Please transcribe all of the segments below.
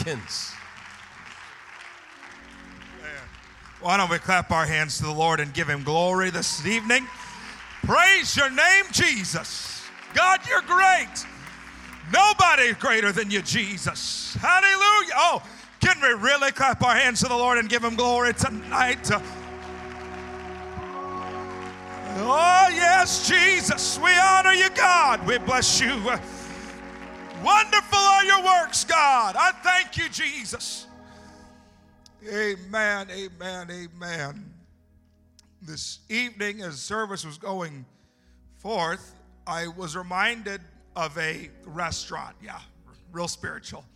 Hopkins. Why don't we clap our hands to the Lord and give him glory this evening? Praise your name, Jesus. God, you're great. Nobody greater than you, Jesus. Hallelujah. Oh, can we really clap our hands to the Lord and give him glory tonight? Oh, yes, Jesus. We honor you, God. We bless you. Wonderful are your works, God. I thank you, Jesus. Amen, amen, amen. This evening, as service was going forth, I was reminded of a restaurant. Yeah, real spiritual.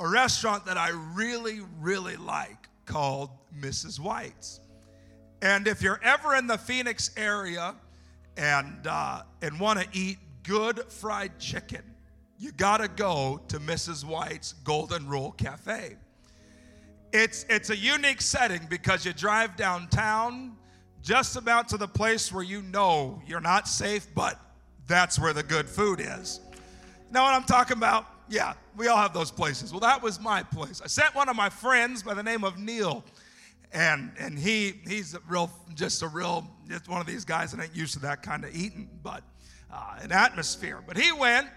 A restaurant that I really, really like called Mrs. White's. And if you're ever in the Phoenix area and, uh, and want to eat good fried chicken, you got to go to Mrs. White's Golden Rule Cafe. It's, it's a unique setting because you drive downtown just about to the place where you know you're not safe, but that's where the good food is. Know what I'm talking about? Yeah, we all have those places. Well, that was my place. I sent one of my friends by the name of Neil, and and he he's a real just a real just one of these guys that ain't used to that kind of eating, but uh, an atmosphere. But he went,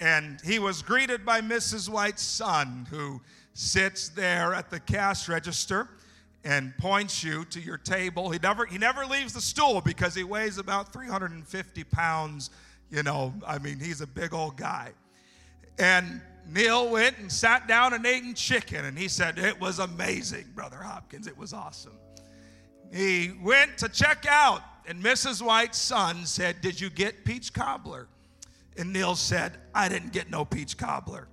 and he was greeted by Mrs. White's son, who sits there at the cash register and points you to your table. He never he never leaves the stool because he weighs about 350 pounds. You know, I mean, he's a big old guy. And Neil went and sat down and ate chicken, and he said, It was amazing, Brother Hopkins. It was awesome. He went to check out, and Mrs. White's son said, Did you get peach cobbler? And Neil said, I didn't get no peach cobbler.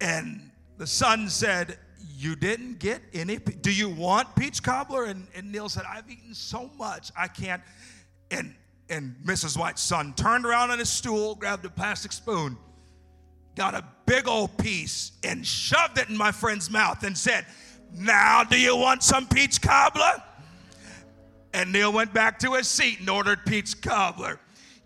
And the son said, You didn't get any? Do you want peach cobbler? And, and Neil said, I've eaten so much, I can't. And, and Mrs. White's son turned around on his stool, grabbed a plastic spoon, got a big old piece, and shoved it in my friend's mouth and said, Now, do you want some peach cobbler? And Neil went back to his seat and ordered peach cobbler.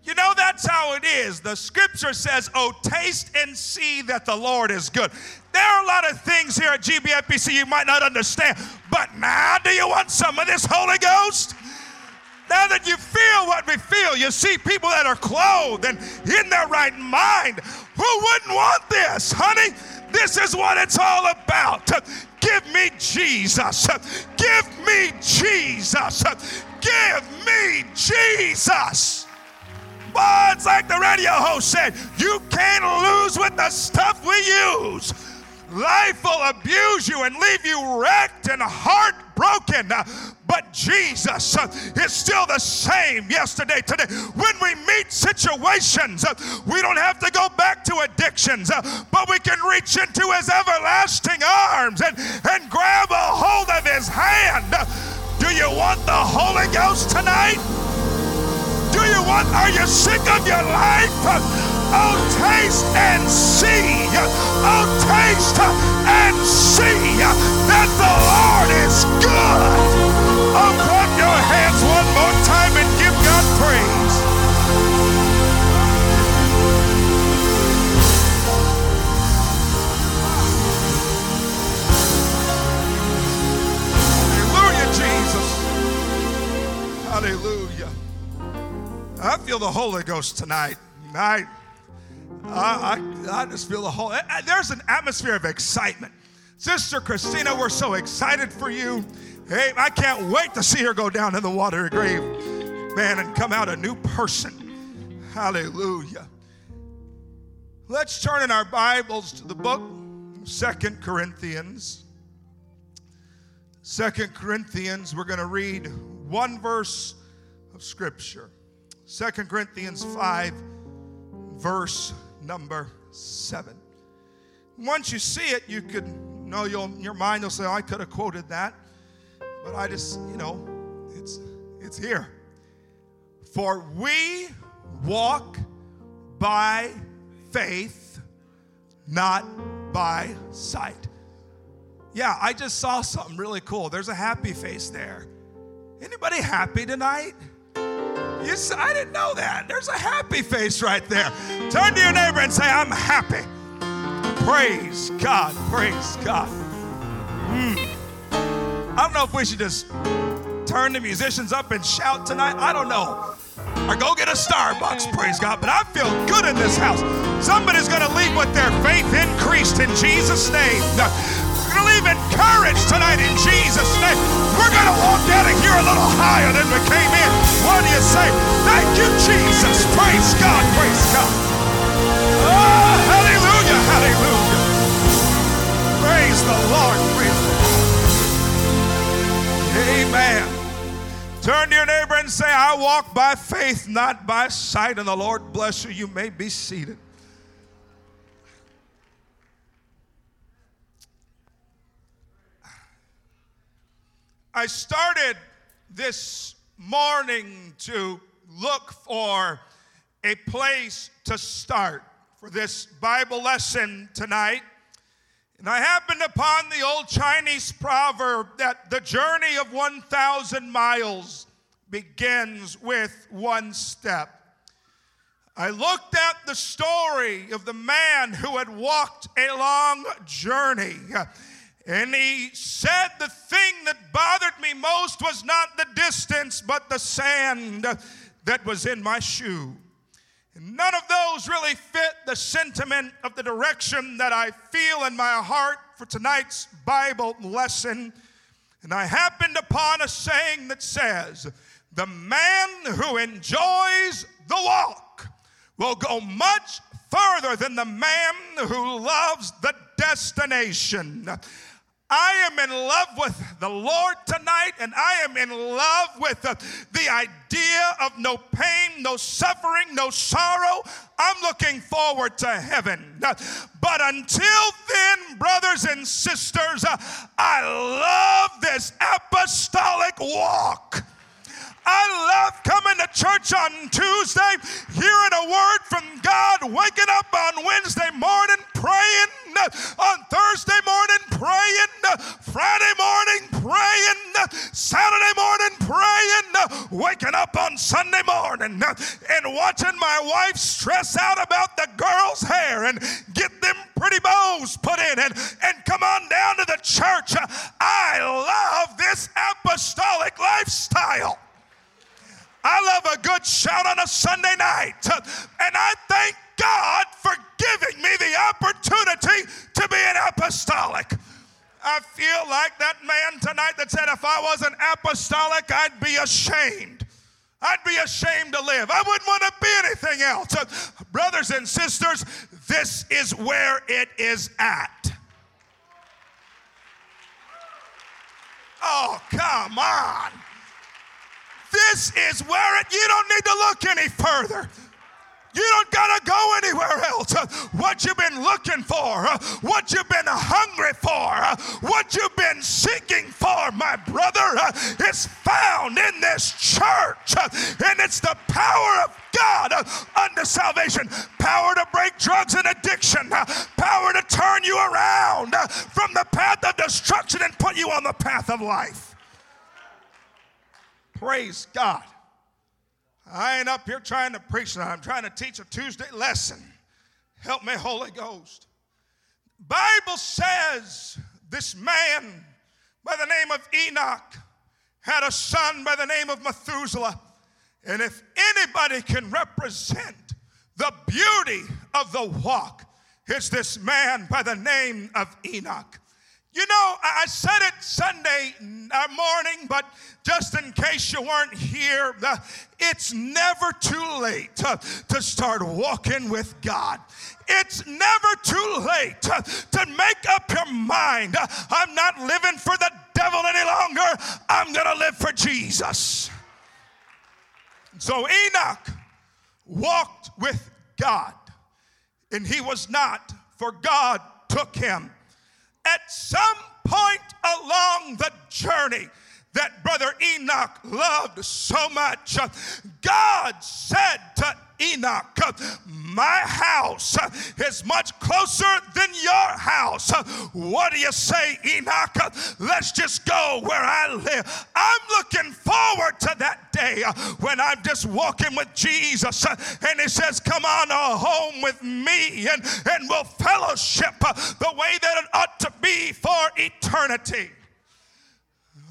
You know, that's how it is. The scripture says, Oh, taste and see that the Lord is good. There are a lot of things here at GBFBC you might not understand, but now do you want some of this Holy Ghost? Now that you feel what we feel, you see people that are clothed and in their right mind. Who wouldn't want this, honey? This is what it's all about. Give me Jesus. Give me Jesus. Give me Jesus. But it's like the radio host said, you can't lose with the stuff we use. Life will abuse you and leave you wrecked and heartbroken. But Jesus uh, is still the same yesterday, today. When we meet situations, uh, we don't have to go back to addictions, uh, but we can reach into his everlasting arms and, and grab a hold of his hand. Do you want the Holy Ghost tonight? Want, are you sick of your life? Oh, taste and see. Oh, taste and see that the Lord is good. Oh, clap your hands one more time and give God praise. Hallelujah, Jesus. Hallelujah. I feel the Holy Ghost tonight. I, I, I, just feel the whole. There's an atmosphere of excitement. Sister Christina, we're so excited for you. Hey, I can't wait to see her go down in the water grave, man, and come out a new person. Hallelujah. Let's turn in our Bibles to the book Second Corinthians. Second Corinthians, we're going to read one verse of Scripture. Second Corinthians 5, verse number 7. Once you see it, you could know your mind will say, oh, I could have quoted that. But I just, you know, it's, it's here. For we walk by faith, not by sight. Yeah, I just saw something really cool. There's a happy face there. Anybody happy tonight? You say, I didn't know that. There's a happy face right there. Turn to your neighbor and say, I'm happy. Praise God. Praise God. Mm. I don't know if we should just turn the musicians up and shout tonight. I don't know. Or go get a Starbucks, praise God. But I feel good in this house. Somebody's going to leave with their faith increased in Jesus' name. We're going to leave encouraged tonight in Jesus' name. We're going to walk out of here a little higher than we came in. What do you say? Thank you, Jesus. Praise God. Praise God. Oh, hallelujah. Hallelujah. Praise the Lord. Praise the Lord. Amen. Turn to your neighbor and say, I walk by faith, not by sight. And the Lord bless you. You may be seated. I started this morning to look for a place to start for this Bible lesson tonight. And I happened upon the old Chinese proverb that the journey of 1,000 miles begins with one step. I looked at the story of the man who had walked a long journey. And he said the thing that bothered me most was not the distance, but the sand that was in my shoe. And None of those really fit the sentiment of the direction that I feel in my heart for tonight's Bible lesson. And I happened upon a saying that says, The man who enjoys the walk will go much further than the man who loves the destination. I am in love with the Lord tonight, and I am in love with the, the, idea of no pain, no suffering, no sorrow. I'm looking forward to heaven. But until then, brothers and sisters, I love this apostolic walk. I love coming to church on Tuesday, hearing a word from God, waking up on Wednesday morning praying, on Thursday morning praying, Friday morning praying, Saturday morning praying, waking up on Sunday morning and watching my wife stress out about the girls' hair and get them pretty bows put in and, and come on down to the church. I love this apostolic lifestyle. I love a good shout on a Sunday night. And I thank God for giving me the opportunity to be an apostolic. I feel like that man tonight that said, if I wasn't apostolic, I'd be ashamed. I'd be ashamed to live. I wouldn't want to be anything else. Brothers and sisters, this is where it is at. Oh, come on. This is where it, you don't need to look any further. You don't gotta go anywhere else. What you've been looking for, what you've been hungry for, what you've been seeking for, my brother, is found in this church. And it's the power of God unto salvation, power to break drugs and addiction, power to turn you around from the path of destruction and put you on the path of life. Praise God. I ain't up here trying to preach tonight. I'm trying to teach a Tuesday lesson. Help me, Holy Ghost. Bible says this man by the name of Enoch had a son by the name of Methuselah. And if anybody can represent the beauty of the walk, it's this man by the name of Enoch. You know, I said it Sunday uh, morning, but just in case you weren't here, uh, it's never too late to, to start walking with God. It's never too late uh, to, make up your mind. I'm not living for the devil any longer. I'm to live for Jesus. So Enoch walked with God, and he was not, for God took him at some point along the journey that Brother Enoch loved so much, God said to Enoch, my house is much closer than your house. What do you say, Enoch? Let's just go where I live. I'm looking forward to that day when I'm just walking with Jesus and he says, Come on home with me and, and we'll fellowship the way that it ought to be for eternity.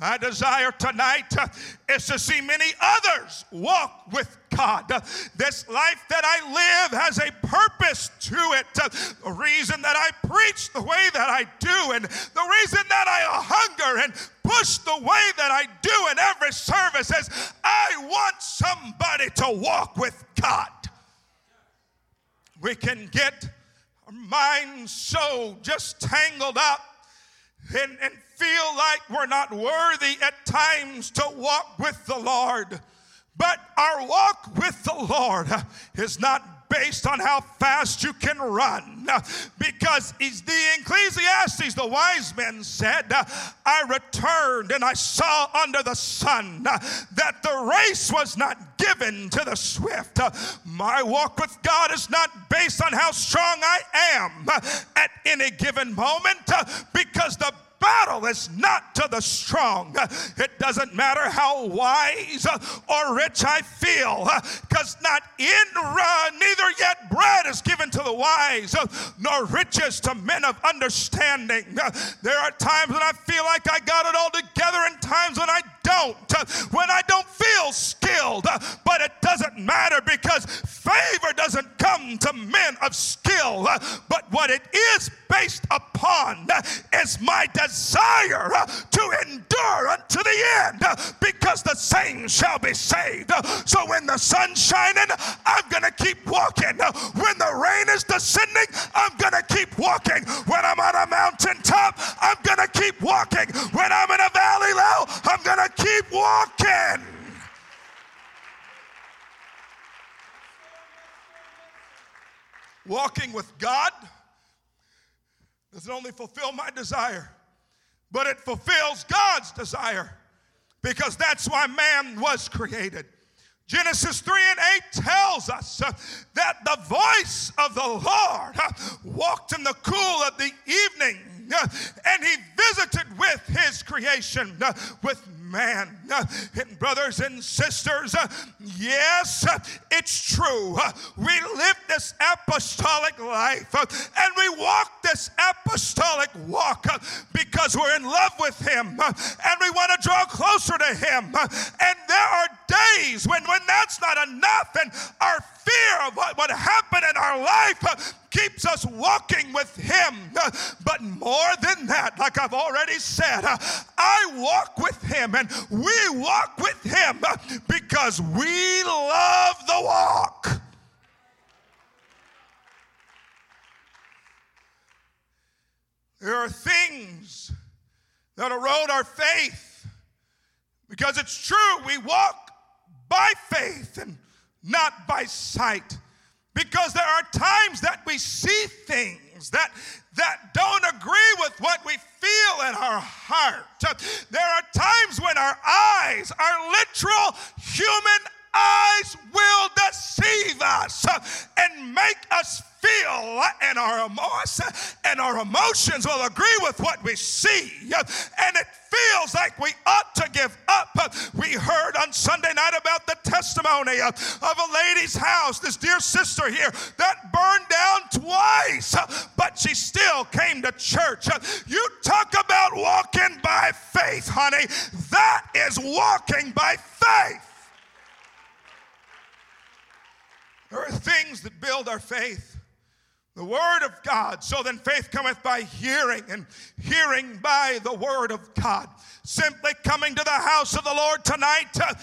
My desire tonight uh, is to see many others walk with God. This life that I live has a purpose to it. Uh, the reason that I preach the way that I do, and the reason that I hunger and push the way that I do in every service is I want somebody to walk with God. We can get our minds so just tangled up and, and feel like we're not worthy at times to walk with the Lord. But our walk with the Lord is not based on how fast you can run. Because the Ecclesiastes, the wise men said, I returned and I saw under the sun that the race was not given to the swift. My walk with God is not based on how strong I am at any given moment because the battle is not to the strong. It doesn't matter how wise or rich I feel, because not in uh, neither yet bread is given to the wise, nor riches to men of understanding. There are times when I feel like I got it all together, and times when I don't, when I don't feel skilled. Uh, but it doesn't matter because favor doesn't come to men of skill. Uh, but what it is based upon uh, is my desire to endure unto the end because the same shall be saved. So when the sun's shining, I'm going to keep walking. When the rain is descending, I'm going to keep walking. When I'm on a mountaintop, I'm going to keep walking. When I'm in a valley low, I'm going to keep walking. Walking with God doesn't only fulfill my desire, but it fulfills God's desire because that's why man was created. Genesis 3 and 8 tells us uh, that the voice of the Lord uh, walked in the cool of the evening uh, and he visited with his creation, with man. Uh, and brothers and sisters, uh, yes, uh, it's true. Uh, we live this apostolic life and we walk this apostolic walk because we're in love with him and we want to draw closer to him. And there are days when, when that's not enough and our fear of what would happen in our life uh, keeps us walking with Him. But more than that, like I've already said, uh, I walk with Him and we walk with Him uh, because we love the walk. There are things that erode our faith because it's true, we walk by faith and not by sight. Because there are times that we see things that, that don't agree with what we feel in our heart. There are times when our eyes, our literal human eyes, will deceive us and make us feel and our and our emotions will agree with what we see and it feels like we ought to give up we heard on sunday night about the of a lady's house. This dear sister here that burned down twice but she still came to church. You talk about walking by faith honey. That is walking by faith. There are things that build our faith. The word of God. So then faith cometh by hearing, and hearing by the word of God. Simply coming to the house of the Lord tonight uh,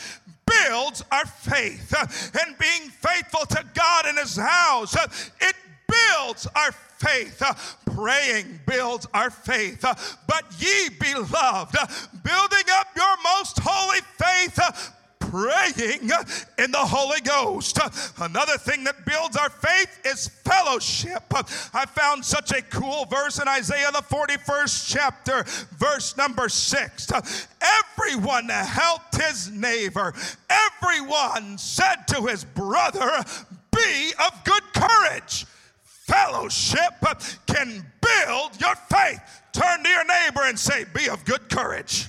builds our faith. And being faithful to God in his house, it builds our faith. Praying builds our faith. But ye, beloved, building up your most holy faith praying in the Holy Ghost. Another thing that builds our faith is fellowship. I found such a cool verse in Isaiah, the 41st chapter, verse number six. Everyone helped his neighbor, everyone said to his brother, Be of good courage. Fellowship can build your faith. Turn to your neighbor and say, Be of good courage.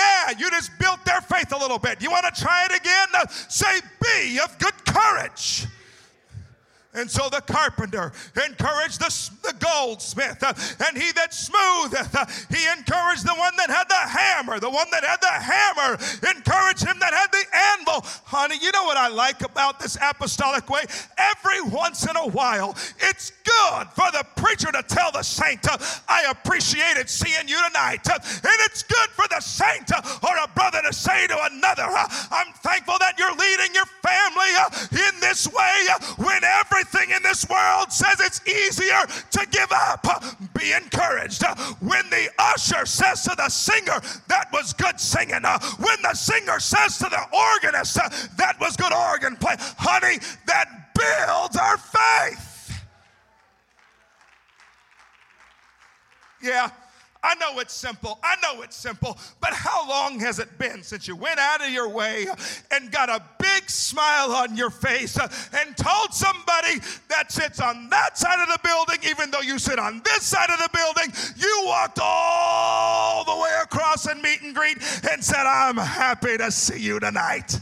Yeah, you just built their faith a little bit. You want to try it again? Say, Be of good courage. And so the carpenter encouraged the, the goldsmith, uh, and he that smootheth, uh, he encouraged the one that had the hammer. The one that had the hammer encouraged him that had the anvil. Honey, you know what I like about this apostolic way? Every once in a while, it's good for the preacher to tell the saint, uh, I appreciated seeing you tonight. Uh, and it's good for the saint uh, or a brother to say to another, uh, I'm thankful that you're leading your family in this way when every everything in this world says it's easier to give up, be encouraged. When the usher says to the singer, that was good singing. When the singer says to the organist, that was good organ play. Honey, that builds our faith. Yeah. I know it's simple. I know it's simple. But how long has it been since you went out of your way and got a big smile on your face and told somebody that sits on that side of the building, even though you sit on this side of the building, you walked all the way across and meet and greet and said, I'm happy to see you tonight.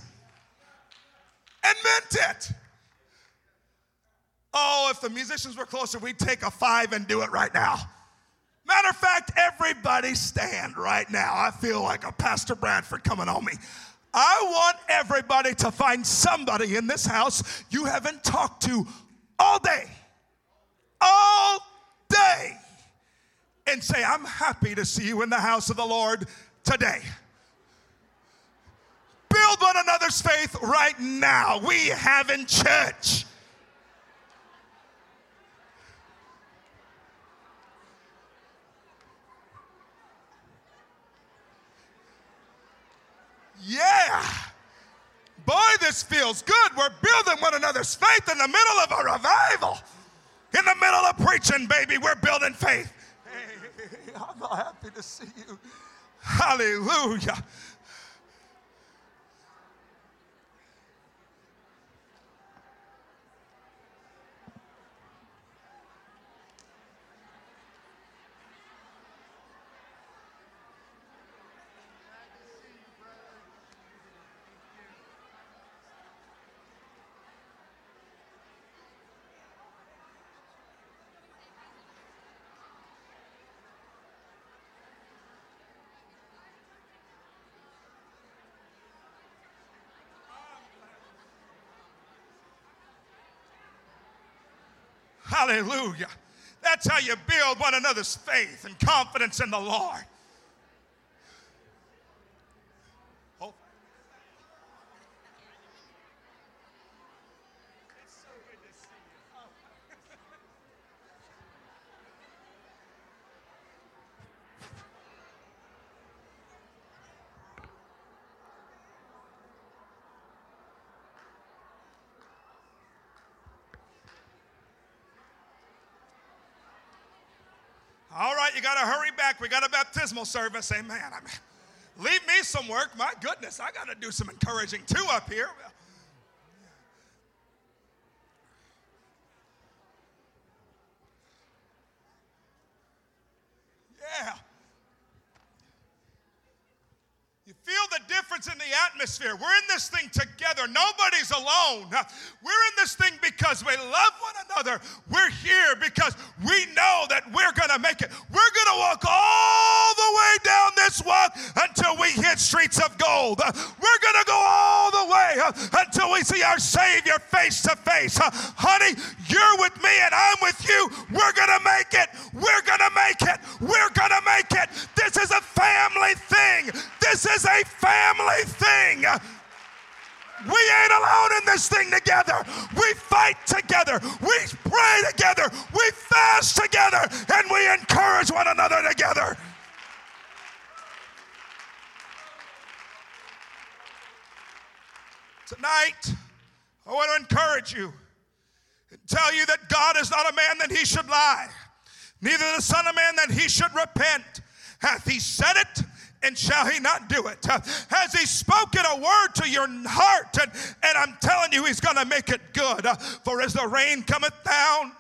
And meant it. Oh, if the musicians were closer, we'd take a five and do it right now. Matter of fact, everybody stand right now. I feel like a Pastor Bradford coming on me. I want everybody to find somebody in this house you haven't talked to all day, all day, and say, I'm happy to see you in the house of the Lord today. Build one another's faith right now. We have in church. Yeah. Boy, this feels good. We're building one another's faith in the middle of a revival. In the middle of preaching, baby, we're building faith. Hey, I'm happy to see you. Hallelujah. Hallelujah. That's how you build one another's faith and confidence in the Lord. All right, you got to hurry back. We got a baptismal service. Amen. I mean, leave me some work. My goodness, I got to do some encouraging too up here. Yeah. You feel the difference in the atmosphere. We're in this thing together. Nobody's alone. We're in this thing because we love one another. We're here because we know that we're going to make it. We're going to walk all this walk until we hit streets of gold. We're going to go all the way uh, until we see our Savior face to face. Uh, honey, you're with me and I'm with you. We're going to make it. We're going to make it. We're going to make it. This is a family thing. This is a family thing. We ain't alone in this thing together. We fight together. We pray together. We fast together. And we encourage one another together. Tonight, I want to encourage you and tell you that God is not a man that he should lie, neither the Son of Man that he should repent. Hath he said it? And shall he not do it? Has he spoken a word to your heart? And, and I'm telling you, he's going to make it good. For as the rain cometh down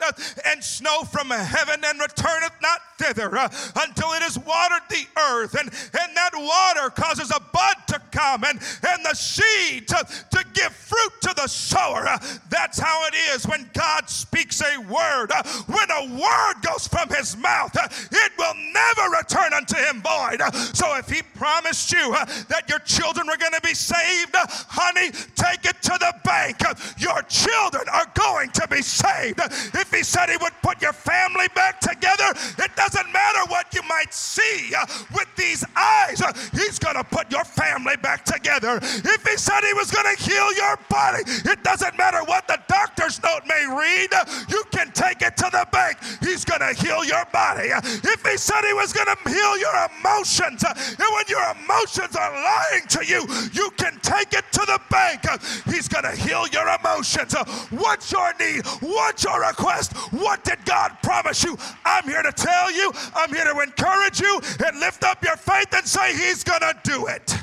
and snow from heaven and returneth not thither until it has watered the earth, and, and that water causes a bud to come and, and the seed to, to give fruit to the sower. That's how it is when God speaks a word. When a word goes from his mouth, it will never return unto him void. So if he promised you uh, that your children were going to be saved, uh, honey, take it to the bank. Uh, your children are going to be saved. If he said he would put your family back together, it doesn't matter what you might see with these eyes. He's going to put your family back together. If he said he was going to heal your body, it doesn't matter what the doctor's note may read. You can take it to the bank. He's going to heal your body. If he said he was going to heal your emotions, and when your emotions are lying to you, you can take it to the bank. He's going to heal your emotions. What's your need? What's your request? What did God promise you? I'm here to tell you, I'm here to encourage you and lift up your faith and say, He's going to do it.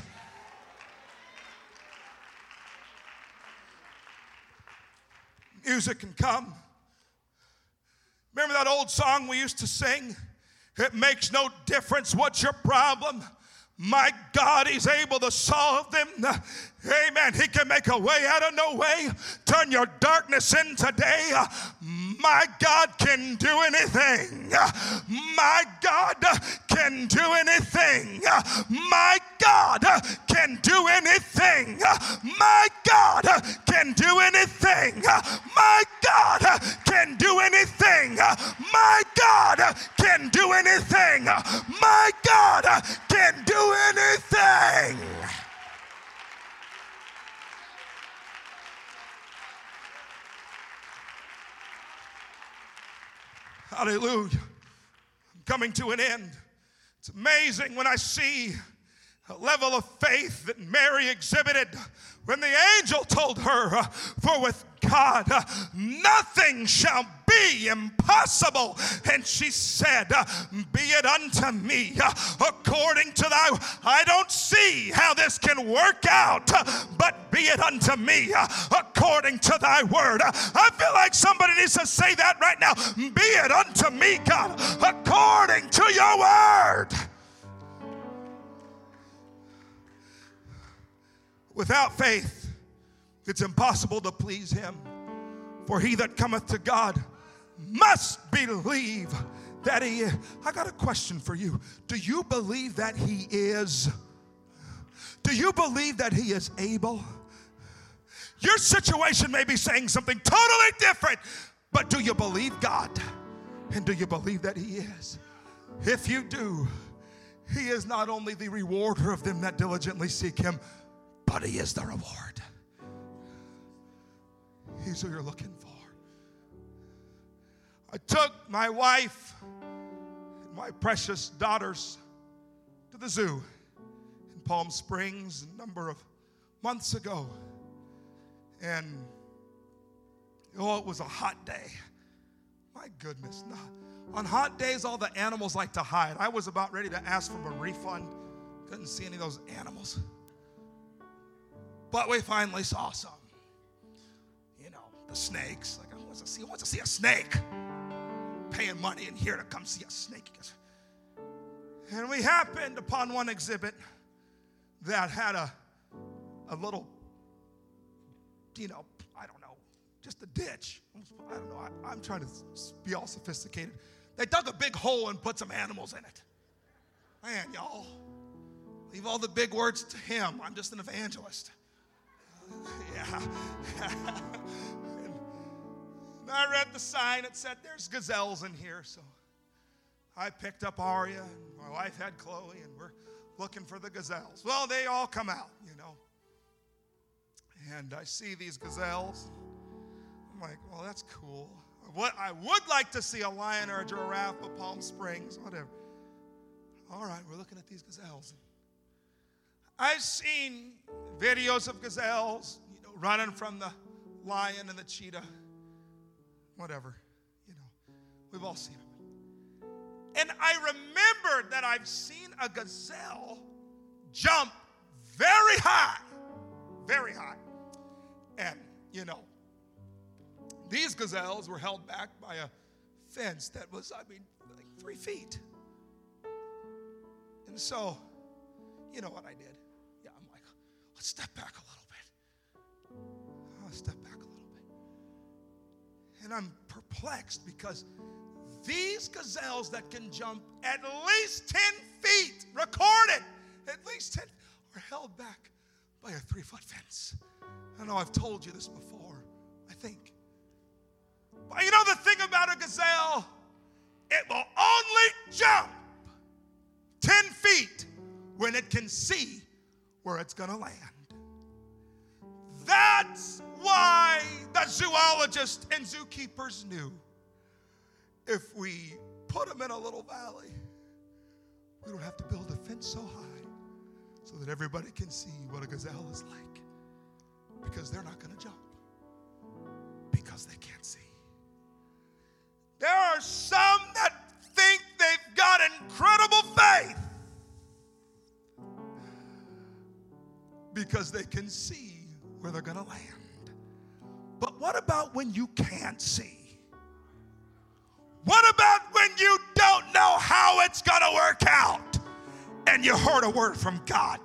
Music can come. Remember that old song we used to sing? It makes no difference what's your problem. My God, He's able to solve them. Amen. He can make a way out of no way, turn your darkness into day. My God can do anything. My God can do anything. My God can do anything. My God can do anything. My God can do anything. My God can do anything. My God can do anything. Hallelujah. I'm coming to an end. It's amazing when I see a level of faith that Mary exhibited when the angel told her, uh, For with God uh, nothing shall be impossible. And she said, uh, Be it unto me according to thy. I don't see how this can work out, but be it unto me according to thy word. I feel like somebody needs to say that right now. Be it unto me, God, according to your word. Without faith, it's impossible to please him. For he that cometh to God must believe that he is. I got a question for you. Do you believe that he is? Do you believe that he is able? Your situation may be saying something totally different, but do you believe God? And do you believe that he is? If you do, he is not only the rewarder of them that diligently seek him, but he is the reward. He's who you're looking for. I took my wife and my precious daughters to the zoo Palm Springs a number of months ago. And oh, it was a hot day. My goodness. On hot days, all the animals like to hide. I was about ready to ask for a refund. Couldn't see any of those animals. But we finally saw some. You know, the snakes. Like, who wants to see, who wants to see a snake? Paying money in here to come see a snake. And we happened upon one exhibit that had a, a little, you know, I don't know, just a ditch. I don't know. I, I'm trying to be all sophisticated. They dug a big hole and put some animals in it. Man, y'all, leave all the big words to him. I'm just an evangelist. Yeah. and I read the sign. It said there's gazelles in here. So I picked up Aria, my wife had Chloe, and we're looking for the gazelles. Well, they all come out, you know. And I see these gazelles. I'm like, well, that's cool. What I would like to see a lion or a giraffe, but Palm Springs, whatever. All right, we're looking at these gazelles. I've seen videos of gazelles, you know, running from the lion and the cheetah, whatever, you know. We've all seen them. And I remembered that I've seen a gazelle jump very high, very high. And, you know, these gazelles were held back by a fence that was, I mean, like three feet. And so, you know what I did? Yeah, I'm like, let's step back a little bit. I'll step back a little bit. And I'm perplexed because these gazelles that can jump at least 10 feet, recorded, at least 10, are held back by a three foot fence. I know I've told you this before, I think. But you know the thing about a gazelle? It will only jump 10 feet when it can see where it's going to land. That's why the zoologists and zookeepers knew if we put them in a little valley, we don't have to build a fence so high so that everybody can see what a gazelle is like because they're not going to jump because they can't see. There are some that think they've got incredible faith because they can see where they're going to land. But what about when you can't see? What about when you don't know how it's going to work out and you heard a word from God?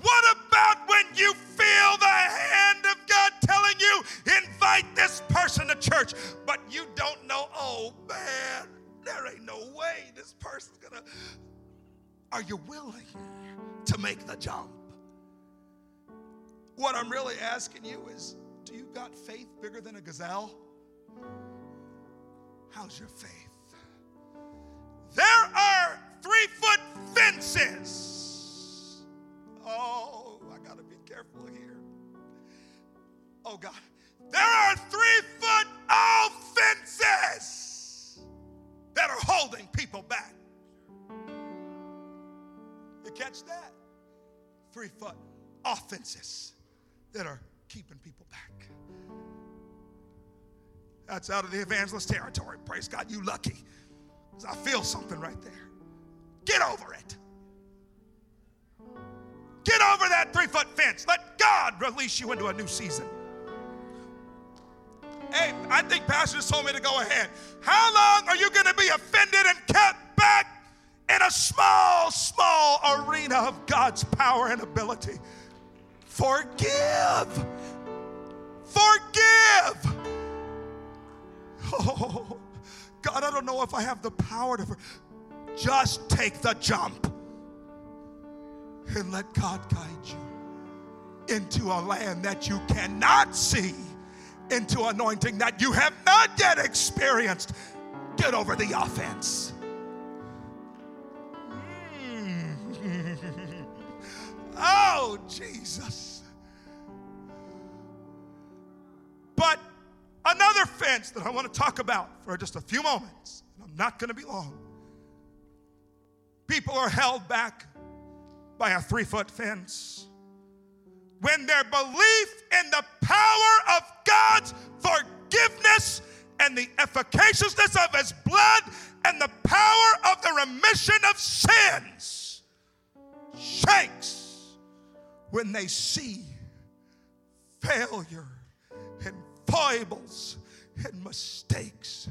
What about when you feel the hand of God telling you, invite this person to church, but you don't know, oh man, there ain't no way this person's gonna. Are you willing to make the jump? What I'm really asking you is do you got faith bigger than a gazelle? How's your faith? That's out of the evangelist territory. Praise God, you lucky. I feel something right there. Get over it. Get over that three foot fence. Let God release you into a new season. Hey, I think Pastor told me to go ahead. How long are you going to be offended and kept back in a small, small arena of God's power and ability? Forgive. Forgive. Oh, God, I don't know if I have the power to. Just take the jump and let God guide you into a land that you cannot see, into anointing that you have not yet experienced. Get over the offense. Mm. oh, Jesus. That I want to talk about for just a few moments, I'm not going to be long. People are held back by a three foot fence when their belief in the power of God's forgiveness and the efficaciousness of His blood and the power of the remission of sins shakes when they see failure and foibles and mistakes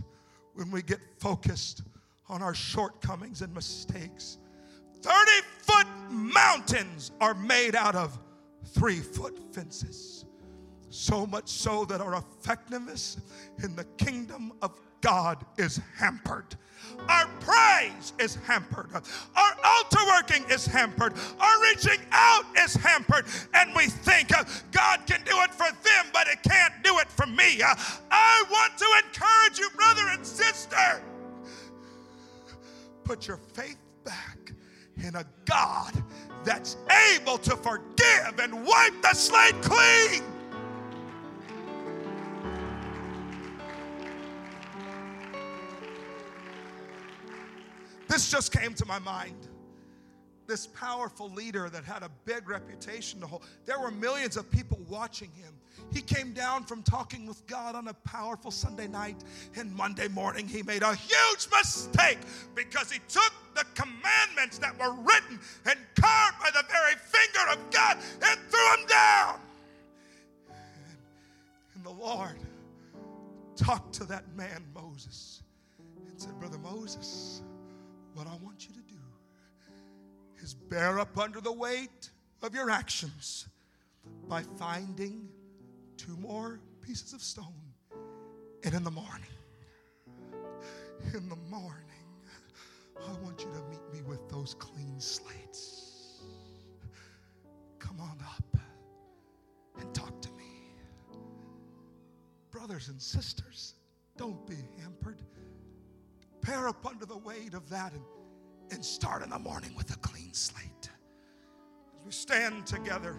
when we get focused on our shortcomings and mistakes. 30 foot mountains are made out of three foot fences. So much so that our effectiveness in the kingdom of God is hampered. Our praise is hampered. Our altar working is hampered. Our reaching out is hampered. And we think uh, God can do it for them, but it can't do it for me. Uh, I want to encourage you, brother and sister. Put your faith back in a God that's able to forgive and wipe the slate clean. This just came to my mind. This powerful leader that had a big reputation to hold, there were millions of people watching him. He came down from talking with God on a powerful Sunday night, and Monday morning he made a huge mistake because he took the commandments that were written and carved by the very finger of God and threw them down. And the Lord talked to that man, Moses, and said, Brother Moses, what I want you to do is bear up under the weight of your actions by finding two more pieces of stone. And in the morning, in the morning, I want you to meet me with those clean slates. Come on up and talk to me. Brothers and sisters, don't be hampered. Bear up under the weight of that and, and start in the morning with a clean slate. As we stand together,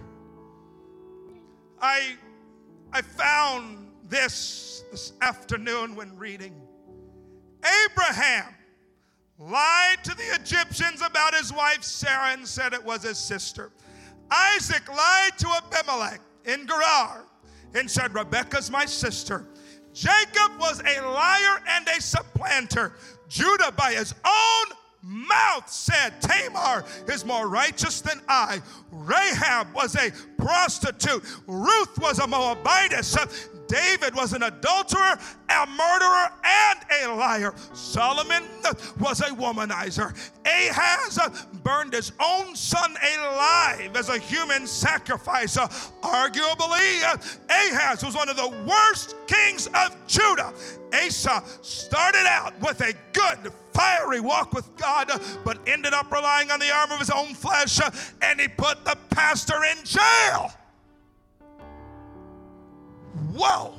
I, I found this this afternoon when reading. Abraham lied to the Egyptians about his wife Sarah and said it was his sister. Isaac lied to Abimelech in Gerar and said, Rebekah's my sister. Jacob was a liar and a supplanter. Judah, by his own mouth said, Tamar is more righteous than I. Rahab was a prostitute. Ruth was a Moabitess. David was an adulterer, a murderer, and a liar. Solomon was a womanizer. Ahaz burned his own son alive as a human sacrifice. Arguably, Ahaz was one of the worst kings of Judah. Asa started out with a good, fiery walk with God, but ended up relying on the arm of his own flesh, and he put the pastor in jail. Whoa!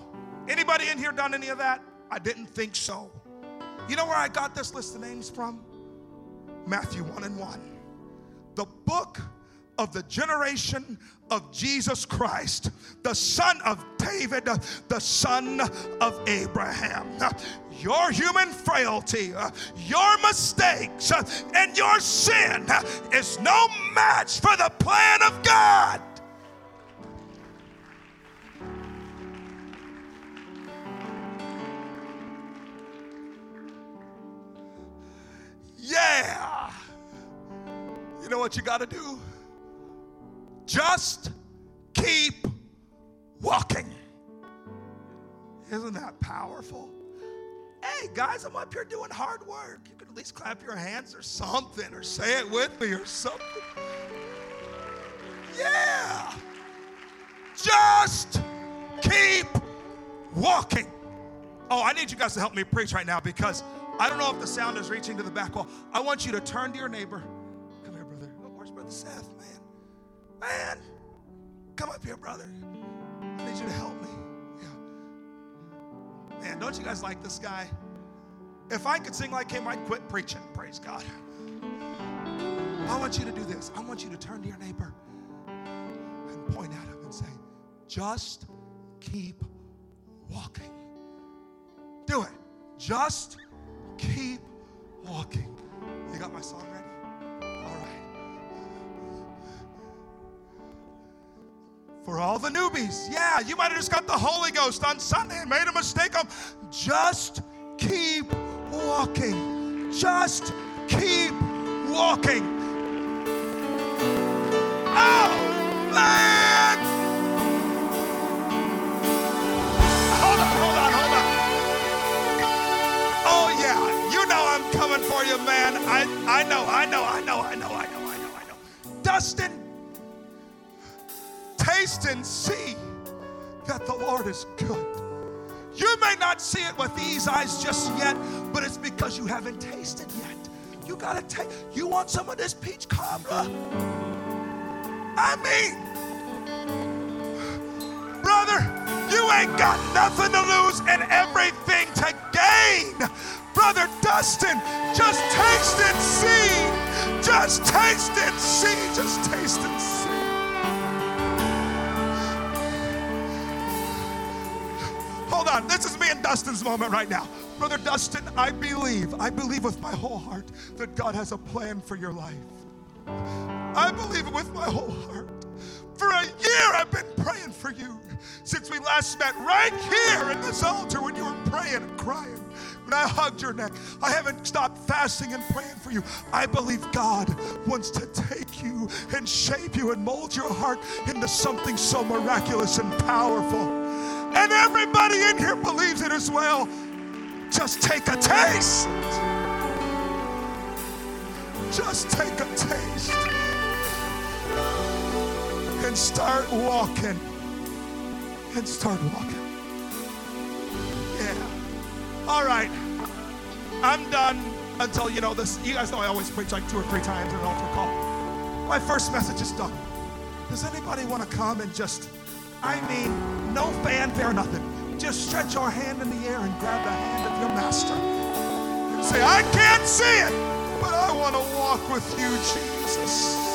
Anybody in here done any of that? I didn't think so. You know where I got this list of names from? Matthew 1 and 1. The book of the generation of Jesus Christ, the son of David, the son of Abraham. Your human frailty, your mistakes, and your sin is no match for the plan of God. Yeah. You know what you got to do? Just keep walking. Isn't that powerful? Hey, guys, I'm up here doing hard work. You can at least clap your hands or something, or say it with me or something. Yeah. Just keep walking. Oh, I need you guys to help me preach right now because I don't know if the sound is reaching to the back wall. I want you to turn to your neighbor. Come here, brother. Oh, where's Brother Seth, man? Man, come up here, brother. I need you to help me. Yeah. Man, don't you guys like this guy? If I could sing like him, I'd quit preaching. Praise God. I want you to do this. I want you to turn to your neighbor and point at him and say, just keep walking. Do it. Just Keep walking. You got my song ready? All right. For all the newbies, yeah, you might have just got the Holy Ghost on Sunday and made a mistake. On just keep walking. Just keep walking. Oh, man! Dustin, taste and see that the Lord is good. You may not see it with these eyes just yet, but it's because you haven't tasted yet. You gotta take, You want some of this peach cobbler? I mean, brother, you ain't got nothing to lose and everything to gain. Brother Dustin, just taste and see. Just taste and see. Just taste and see. Hold on. This is me and Dustin's moment right now. Brother Dustin, I believe, I believe with my whole heart that God has a plan for your life. I believe it with my whole heart. For a year, I've been praying for you since we last met right here in this altar when you were praying and crying when I hugged your neck. I haven't stopped fasting and praying for you. I believe God wants to take you and shape you and mold your heart into something so miraculous and powerful. And everybody in here believes it as well. just take a taste. Just take a taste and start walking. And start walking. All right. I'm done until, you know, this. You guys know I always preach like two or three times in an altar call. My first message is done. Does anybody want to come and just, I mean, no fanfare, nothing. Just stretch your hand in the air and grab the hand of your master. Say, I can't see it, but I want to walk with you, Jesus.